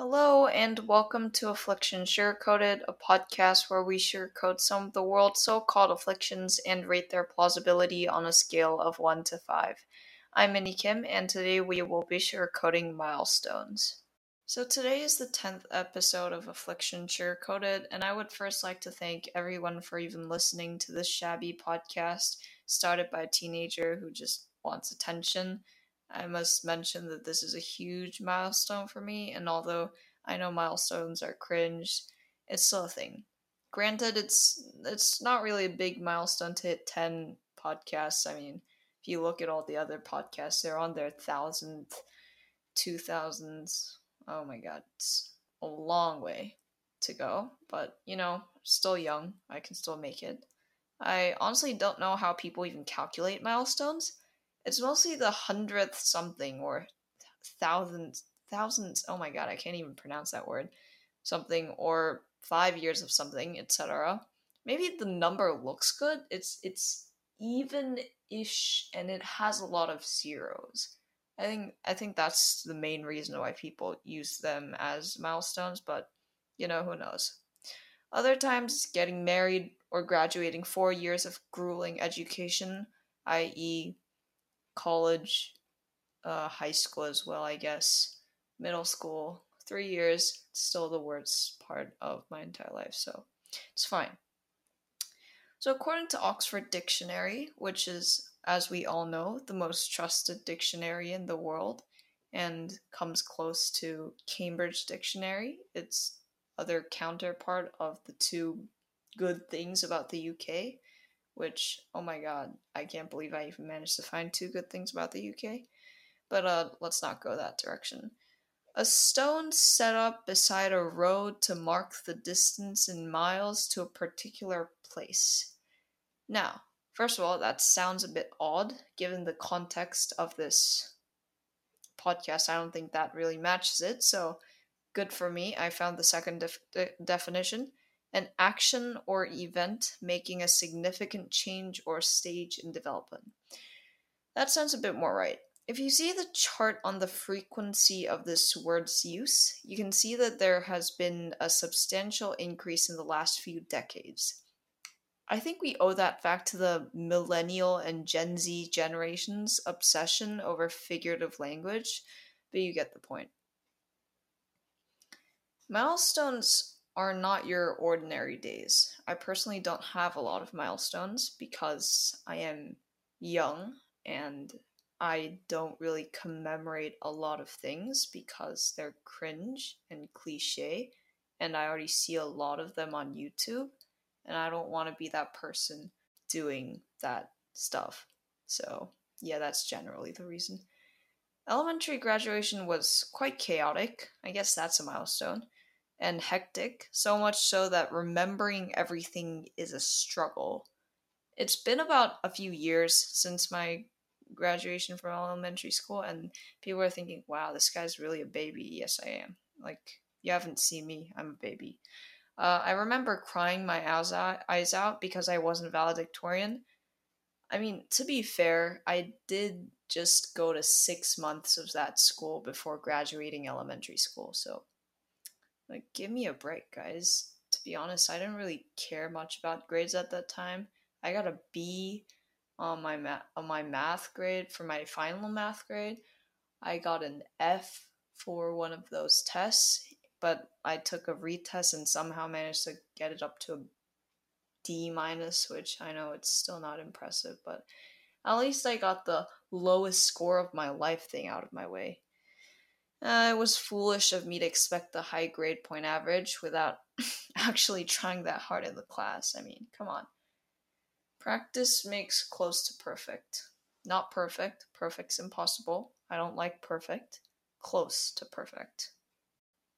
Hello, and welcome to Affliction Sugarcoated, a podcast where we sugarcoat some of the world's so called afflictions and rate their plausibility on a scale of 1 to 5. I'm Minnie Kim, and today we will be sugarcoating milestones. So, today is the 10th episode of Affliction Sugarcoated, and I would first like to thank everyone for even listening to this shabby podcast started by a teenager who just wants attention. I must mention that this is a huge milestone for me, and although I know milestones are cringe, it's still a thing. Granted, it's it's not really a big milestone to hit ten podcasts. I mean, if you look at all the other podcasts, they're on their thousandth, two thousands. Oh my god, it's a long way to go. But you know, still young. I can still make it. I honestly don't know how people even calculate milestones it's mostly the hundredth something or thousands thousands oh my god i can't even pronounce that word something or five years of something etc maybe the number looks good it's it's even ish and it has a lot of zeros. I think i think that's the main reason why people use them as milestones but you know who knows? Other times getting married or graduating four years of grueling education i.e college, uh, high school as well, I guess, middle school, three years, still the worst part of my entire life, so it's fine. So, according to Oxford Dictionary, which is, as we all know, the most trusted dictionary in the world and comes close to Cambridge Dictionary, its other counterpart of the two good things about the UK, which oh my god, I can't believe I even managed to find two good things about the UK. But uh let's not go that direction. A stone set up beside a road to mark the distance in miles to a particular place. Now, first of all, that sounds a bit odd given the context of this podcast. I don't think that really matches it, so good for me. I found the second def- de- definition an action or event making a significant change or stage in development. That sounds a bit more right. If you see the chart on the frequency of this word's use, you can see that there has been a substantial increase in the last few decades. I think we owe that fact to the millennial and Gen Z generation's obsession over figurative language, but you get the point. Milestones are not your ordinary days. I personally don't have a lot of milestones because I am young and I don't really commemorate a lot of things because they're cringe and cliche, and I already see a lot of them on YouTube, and I don't want to be that person doing that stuff. So, yeah, that's generally the reason. Elementary graduation was quite chaotic. I guess that's a milestone and hectic, so much so that remembering everything is a struggle. It's been about a few years since my graduation from elementary school, and people are thinking, wow, this guy's really a baby. Yes, I am. Like, you haven't seen me, I'm a baby. Uh, I remember crying my eyes out because I wasn't valedictorian. I mean, to be fair, I did just go to six months of that school before graduating elementary school, so like, give me a break, guys. To be honest, I didn't really care much about grades at that time. I got a B on my math on my math grade for my final math grade. I got an F for one of those tests, but I took a retest and somehow managed to get it up to a D minus, which I know it's still not impressive, but at least I got the lowest score of my life thing out of my way. Uh, it was foolish of me to expect the high grade point average without actually trying that hard in the class. I mean, come on. Practice makes close to perfect. Not perfect. Perfect's impossible. I don't like perfect. Close to perfect.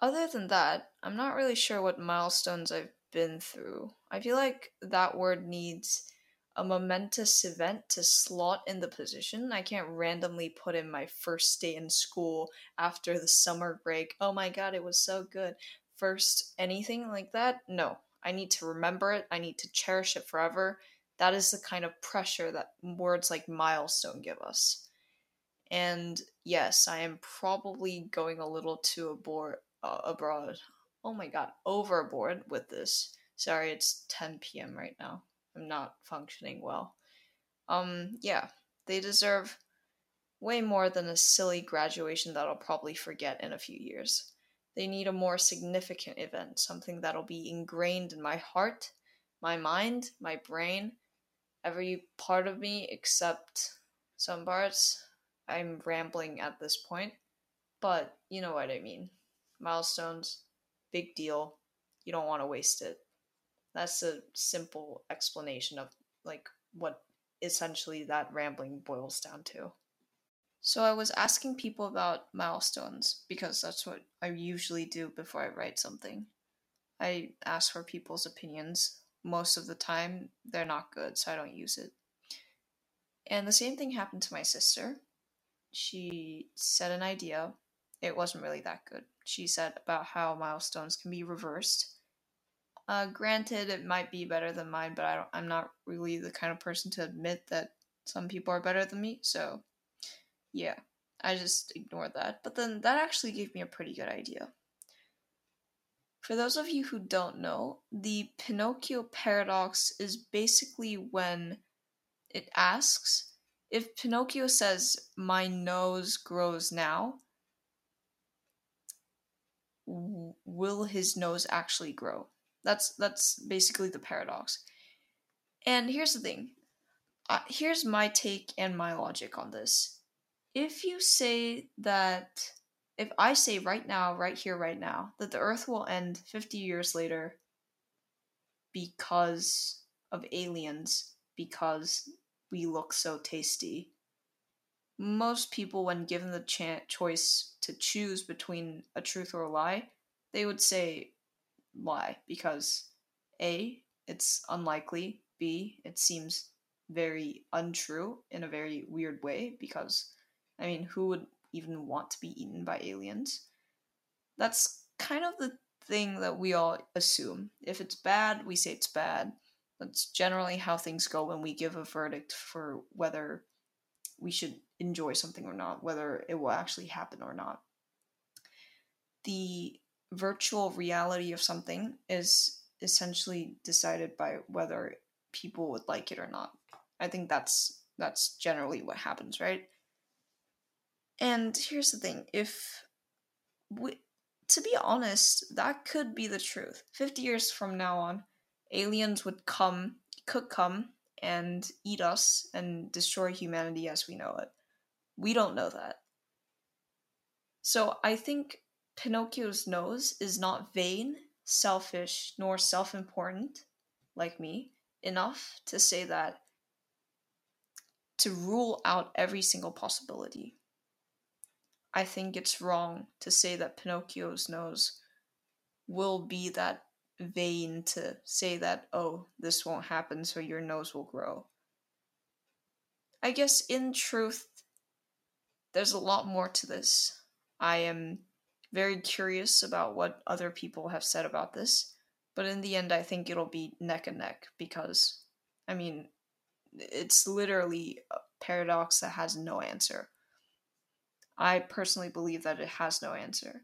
Other than that, I'm not really sure what milestones I've been through. I feel like that word needs a momentous event to slot in the position. I can't randomly put in my first day in school after the summer break. Oh my god, it was so good. First anything like that? No. I need to remember it. I need to cherish it forever. That is the kind of pressure that words like milestone give us. And yes, I am probably going a little too abor- uh, abroad. Oh my god, overboard with this. Sorry, it's 10 p.m. right now. I'm not functioning well. Um, yeah, they deserve way more than a silly graduation that I'll probably forget in a few years. They need a more significant event, something that'll be ingrained in my heart, my mind, my brain, every part of me except some parts. I'm rambling at this point, but you know what I mean. Milestones, big deal. You don't want to waste it. That's a simple explanation of like what essentially that rambling boils down to. So I was asking people about milestones because that's what I usually do before I write something. I ask for people's opinions. Most of the time, they're not good, so I don't use it. And the same thing happened to my sister. She said an idea. It wasn't really that good. She said about how milestones can be reversed. Uh, granted, it might be better than mine, but I don't, I'm not really the kind of person to admit that some people are better than me, so yeah, I just ignored that. But then that actually gave me a pretty good idea. For those of you who don't know, the Pinocchio paradox is basically when it asks if Pinocchio says, My nose grows now, will his nose actually grow? That's that's basically the paradox. And here's the thing. Uh, here's my take and my logic on this if you say that if I say right now, right here, right now, that the Earth will end 50 years later because of aliens, because we look so tasty, most people, when given the ch- choice to choose between a truth or a lie, they would say lie because A, it's unlikely, B, it seems very untrue in a very weird way because I mean, who would even want to be eaten by aliens? That's kind of the thing that we all assume. If it's bad, we say it's bad. That's generally how things go when we give a verdict for whether we should enjoy something or not, whether it will actually happen or not. The virtual reality of something is essentially decided by whether people would like it or not. I think that's that's generally what happens, right? And here's the thing if we, to be honest, that could be the truth. 50 years from now on, aliens would come, could come and eat us and destroy humanity as we know it. We don't know that. So I think Pinocchio's nose is not vain, selfish, nor self important, like me, enough to say that to rule out every single possibility. I think it's wrong to say that Pinocchio's nose will be that vain to say that, oh, this won't happen, so your nose will grow. I guess in truth, there's a lot more to this. I am very curious about what other people have said about this, but in the end, I think it'll be neck and neck because, I mean, it's literally a paradox that has no answer. I personally believe that it has no answer.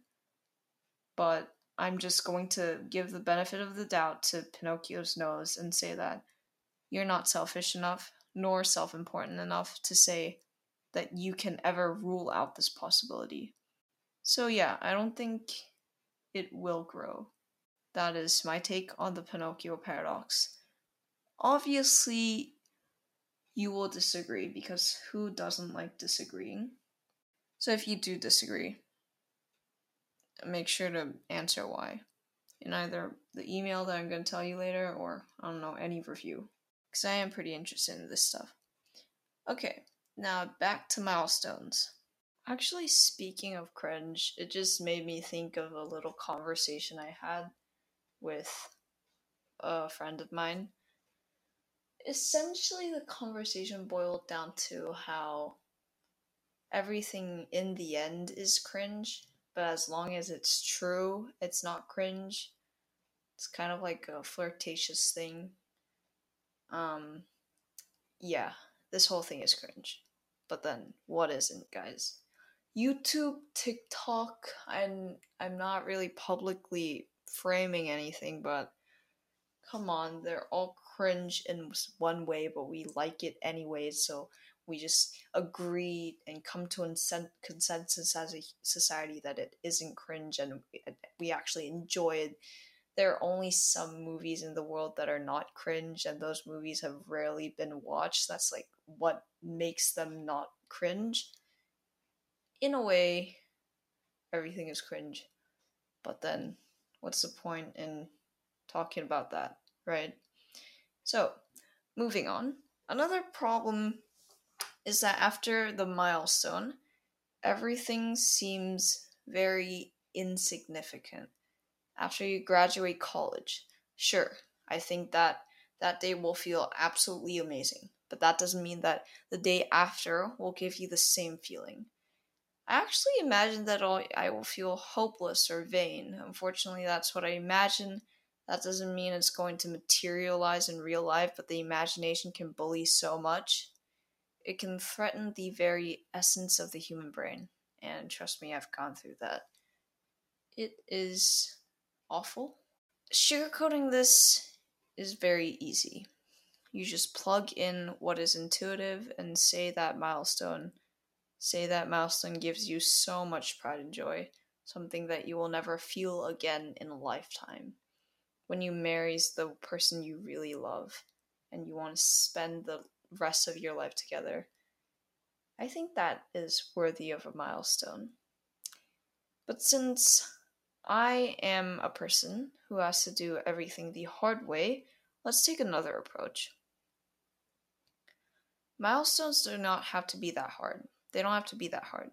But I'm just going to give the benefit of the doubt to Pinocchio's nose and say that you're not selfish enough nor self important enough to say that you can ever rule out this possibility. So, yeah, I don't think it will grow. That is my take on the Pinocchio paradox. Obviously, you will disagree because who doesn't like disagreeing? So if you do disagree, make sure to answer why in either the email that I'm going to tell you later or, I don't know, any review. Because I am pretty interested in this stuff. Okay, now back to milestones. Actually, speaking of cringe, it just made me think of a little conversation I had with a friend of mine. Essentially, the conversation boiled down to how everything in the end is cringe, but as long as it's true, it's not cringe. It's kind of like a flirtatious thing. Um, yeah, this whole thing is cringe. But then, what isn't, guys? YouTube, TikTok, and I'm not really publicly framing anything, but come on, they're all cringe in one way, but we like it anyway, so we just agree and come to a consensus as a society that it isn't cringe and we actually enjoy it. There are only some movies in the world that are not cringe, and those movies have rarely been watched. That's like what makes them not cringe. In a way, everything is cringe. But then, what's the point in talking about that, right? So, moving on. Another problem is that after the milestone, everything seems very insignificant. After you graduate college, sure, I think that that day will feel absolutely amazing, but that doesn't mean that the day after will give you the same feeling. I actually imagine that I will feel hopeless or vain. Unfortunately, that's what I imagine. That doesn't mean it's going to materialize in real life, but the imagination can bully so much it can threaten the very essence of the human brain. And trust me, I've gone through that. It is awful. Sugarcoating this is very easy. You just plug in what is intuitive and say that milestone. Say that milestone gives you so much pride and joy, something that you will never feel again in a lifetime. When you marry the person you really love and you want to spend the rest of your life together. I think that is worthy of a milestone. But since I am a person who has to do everything the hard way, let's take another approach. Milestones do not have to be that hard. They don't have to be that hard.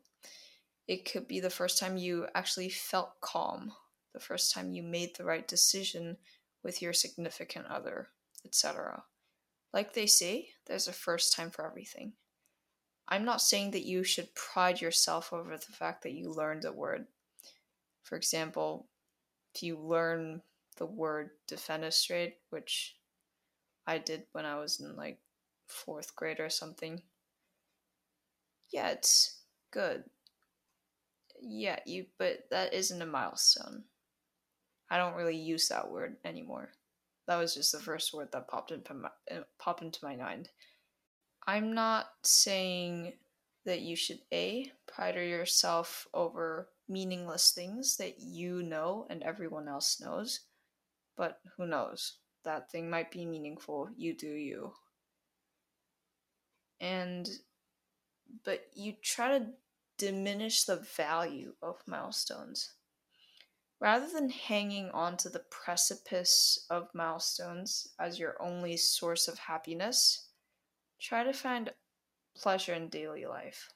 It could be the first time you actually felt calm, the first time you made the right decision with your significant other, etc. Like they say, there's a first time for everything. I'm not saying that you should pride yourself over the fact that you learned a word. For example, if you learn the word defenestrate, which I did when I was in like fourth grade or something, yeah, it's good. Yeah, you, but that isn't a milestone. I don't really use that word anymore. That was just the first word that popped into my, uh, popped into my mind. I'm not saying that you should a pride yourself over meaningless things that you know and everyone else knows, but who knows? That thing might be meaningful. You do you. And but you try to diminish the value of milestones. Rather than hanging onto the precipice of milestones as your only source of happiness, try to find pleasure in daily life.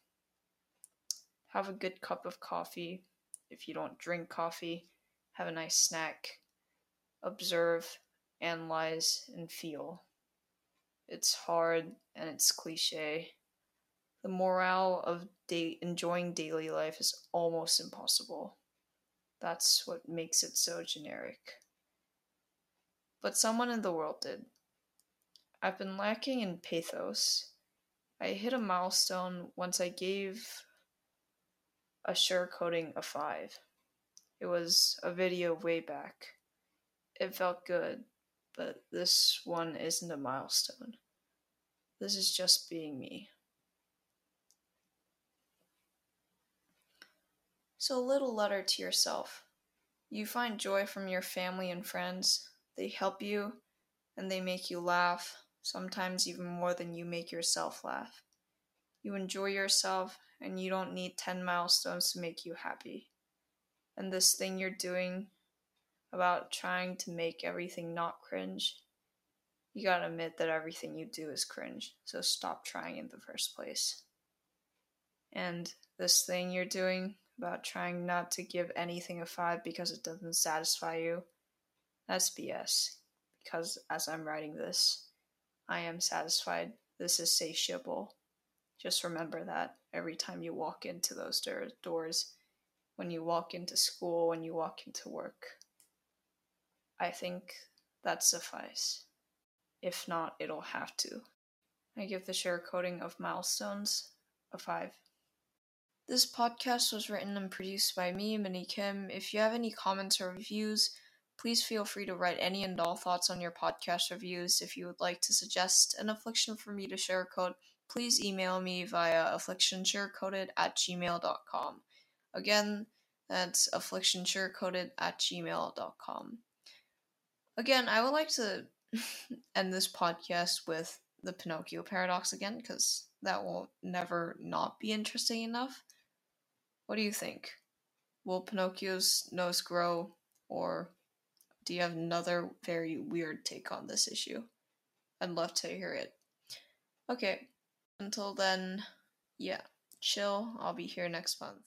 Have a good cup of coffee. If you don't drink coffee, have a nice snack. Observe, analyze, and feel. It's hard and it's cliche. The morale of enjoying daily life is almost impossible. That's what makes it so generic. But someone in the world did. I've been lacking in pathos. I hit a milestone once I gave a sugarcoating a 5. It was a video way back. It felt good, but this one isn't a milestone. This is just being me. So, a little letter to yourself. You find joy from your family and friends. They help you and they make you laugh, sometimes even more than you make yourself laugh. You enjoy yourself and you don't need 10 milestones to make you happy. And this thing you're doing about trying to make everything not cringe, you gotta admit that everything you do is cringe, so stop trying in the first place. And this thing you're doing about trying not to give anything a 5 because it doesn't satisfy you. That's BS. Because as I'm writing this, I am satisfied. This is satiable. Just remember that every time you walk into those doors, when you walk into school, when you walk into work. I think that suffice. If not, it'll have to. I give the sugarcoating of milestones a 5. This podcast was written and produced by me, Minnie Kim. If you have any comments or reviews, please feel free to write any and all thoughts on your podcast reviews. If you would like to suggest an affliction for me to sugarcoat, please email me via afflictionsugarcoated at gmail.com. Again, that's afflictionsugarcoated at gmail.com. Again, I would like to end this podcast with the Pinocchio paradox again, because that will never not be interesting enough. What do you think? Will Pinocchio's nose grow, or do you have another very weird take on this issue? I'd love to hear it. Okay, until then, yeah, chill. I'll be here next month.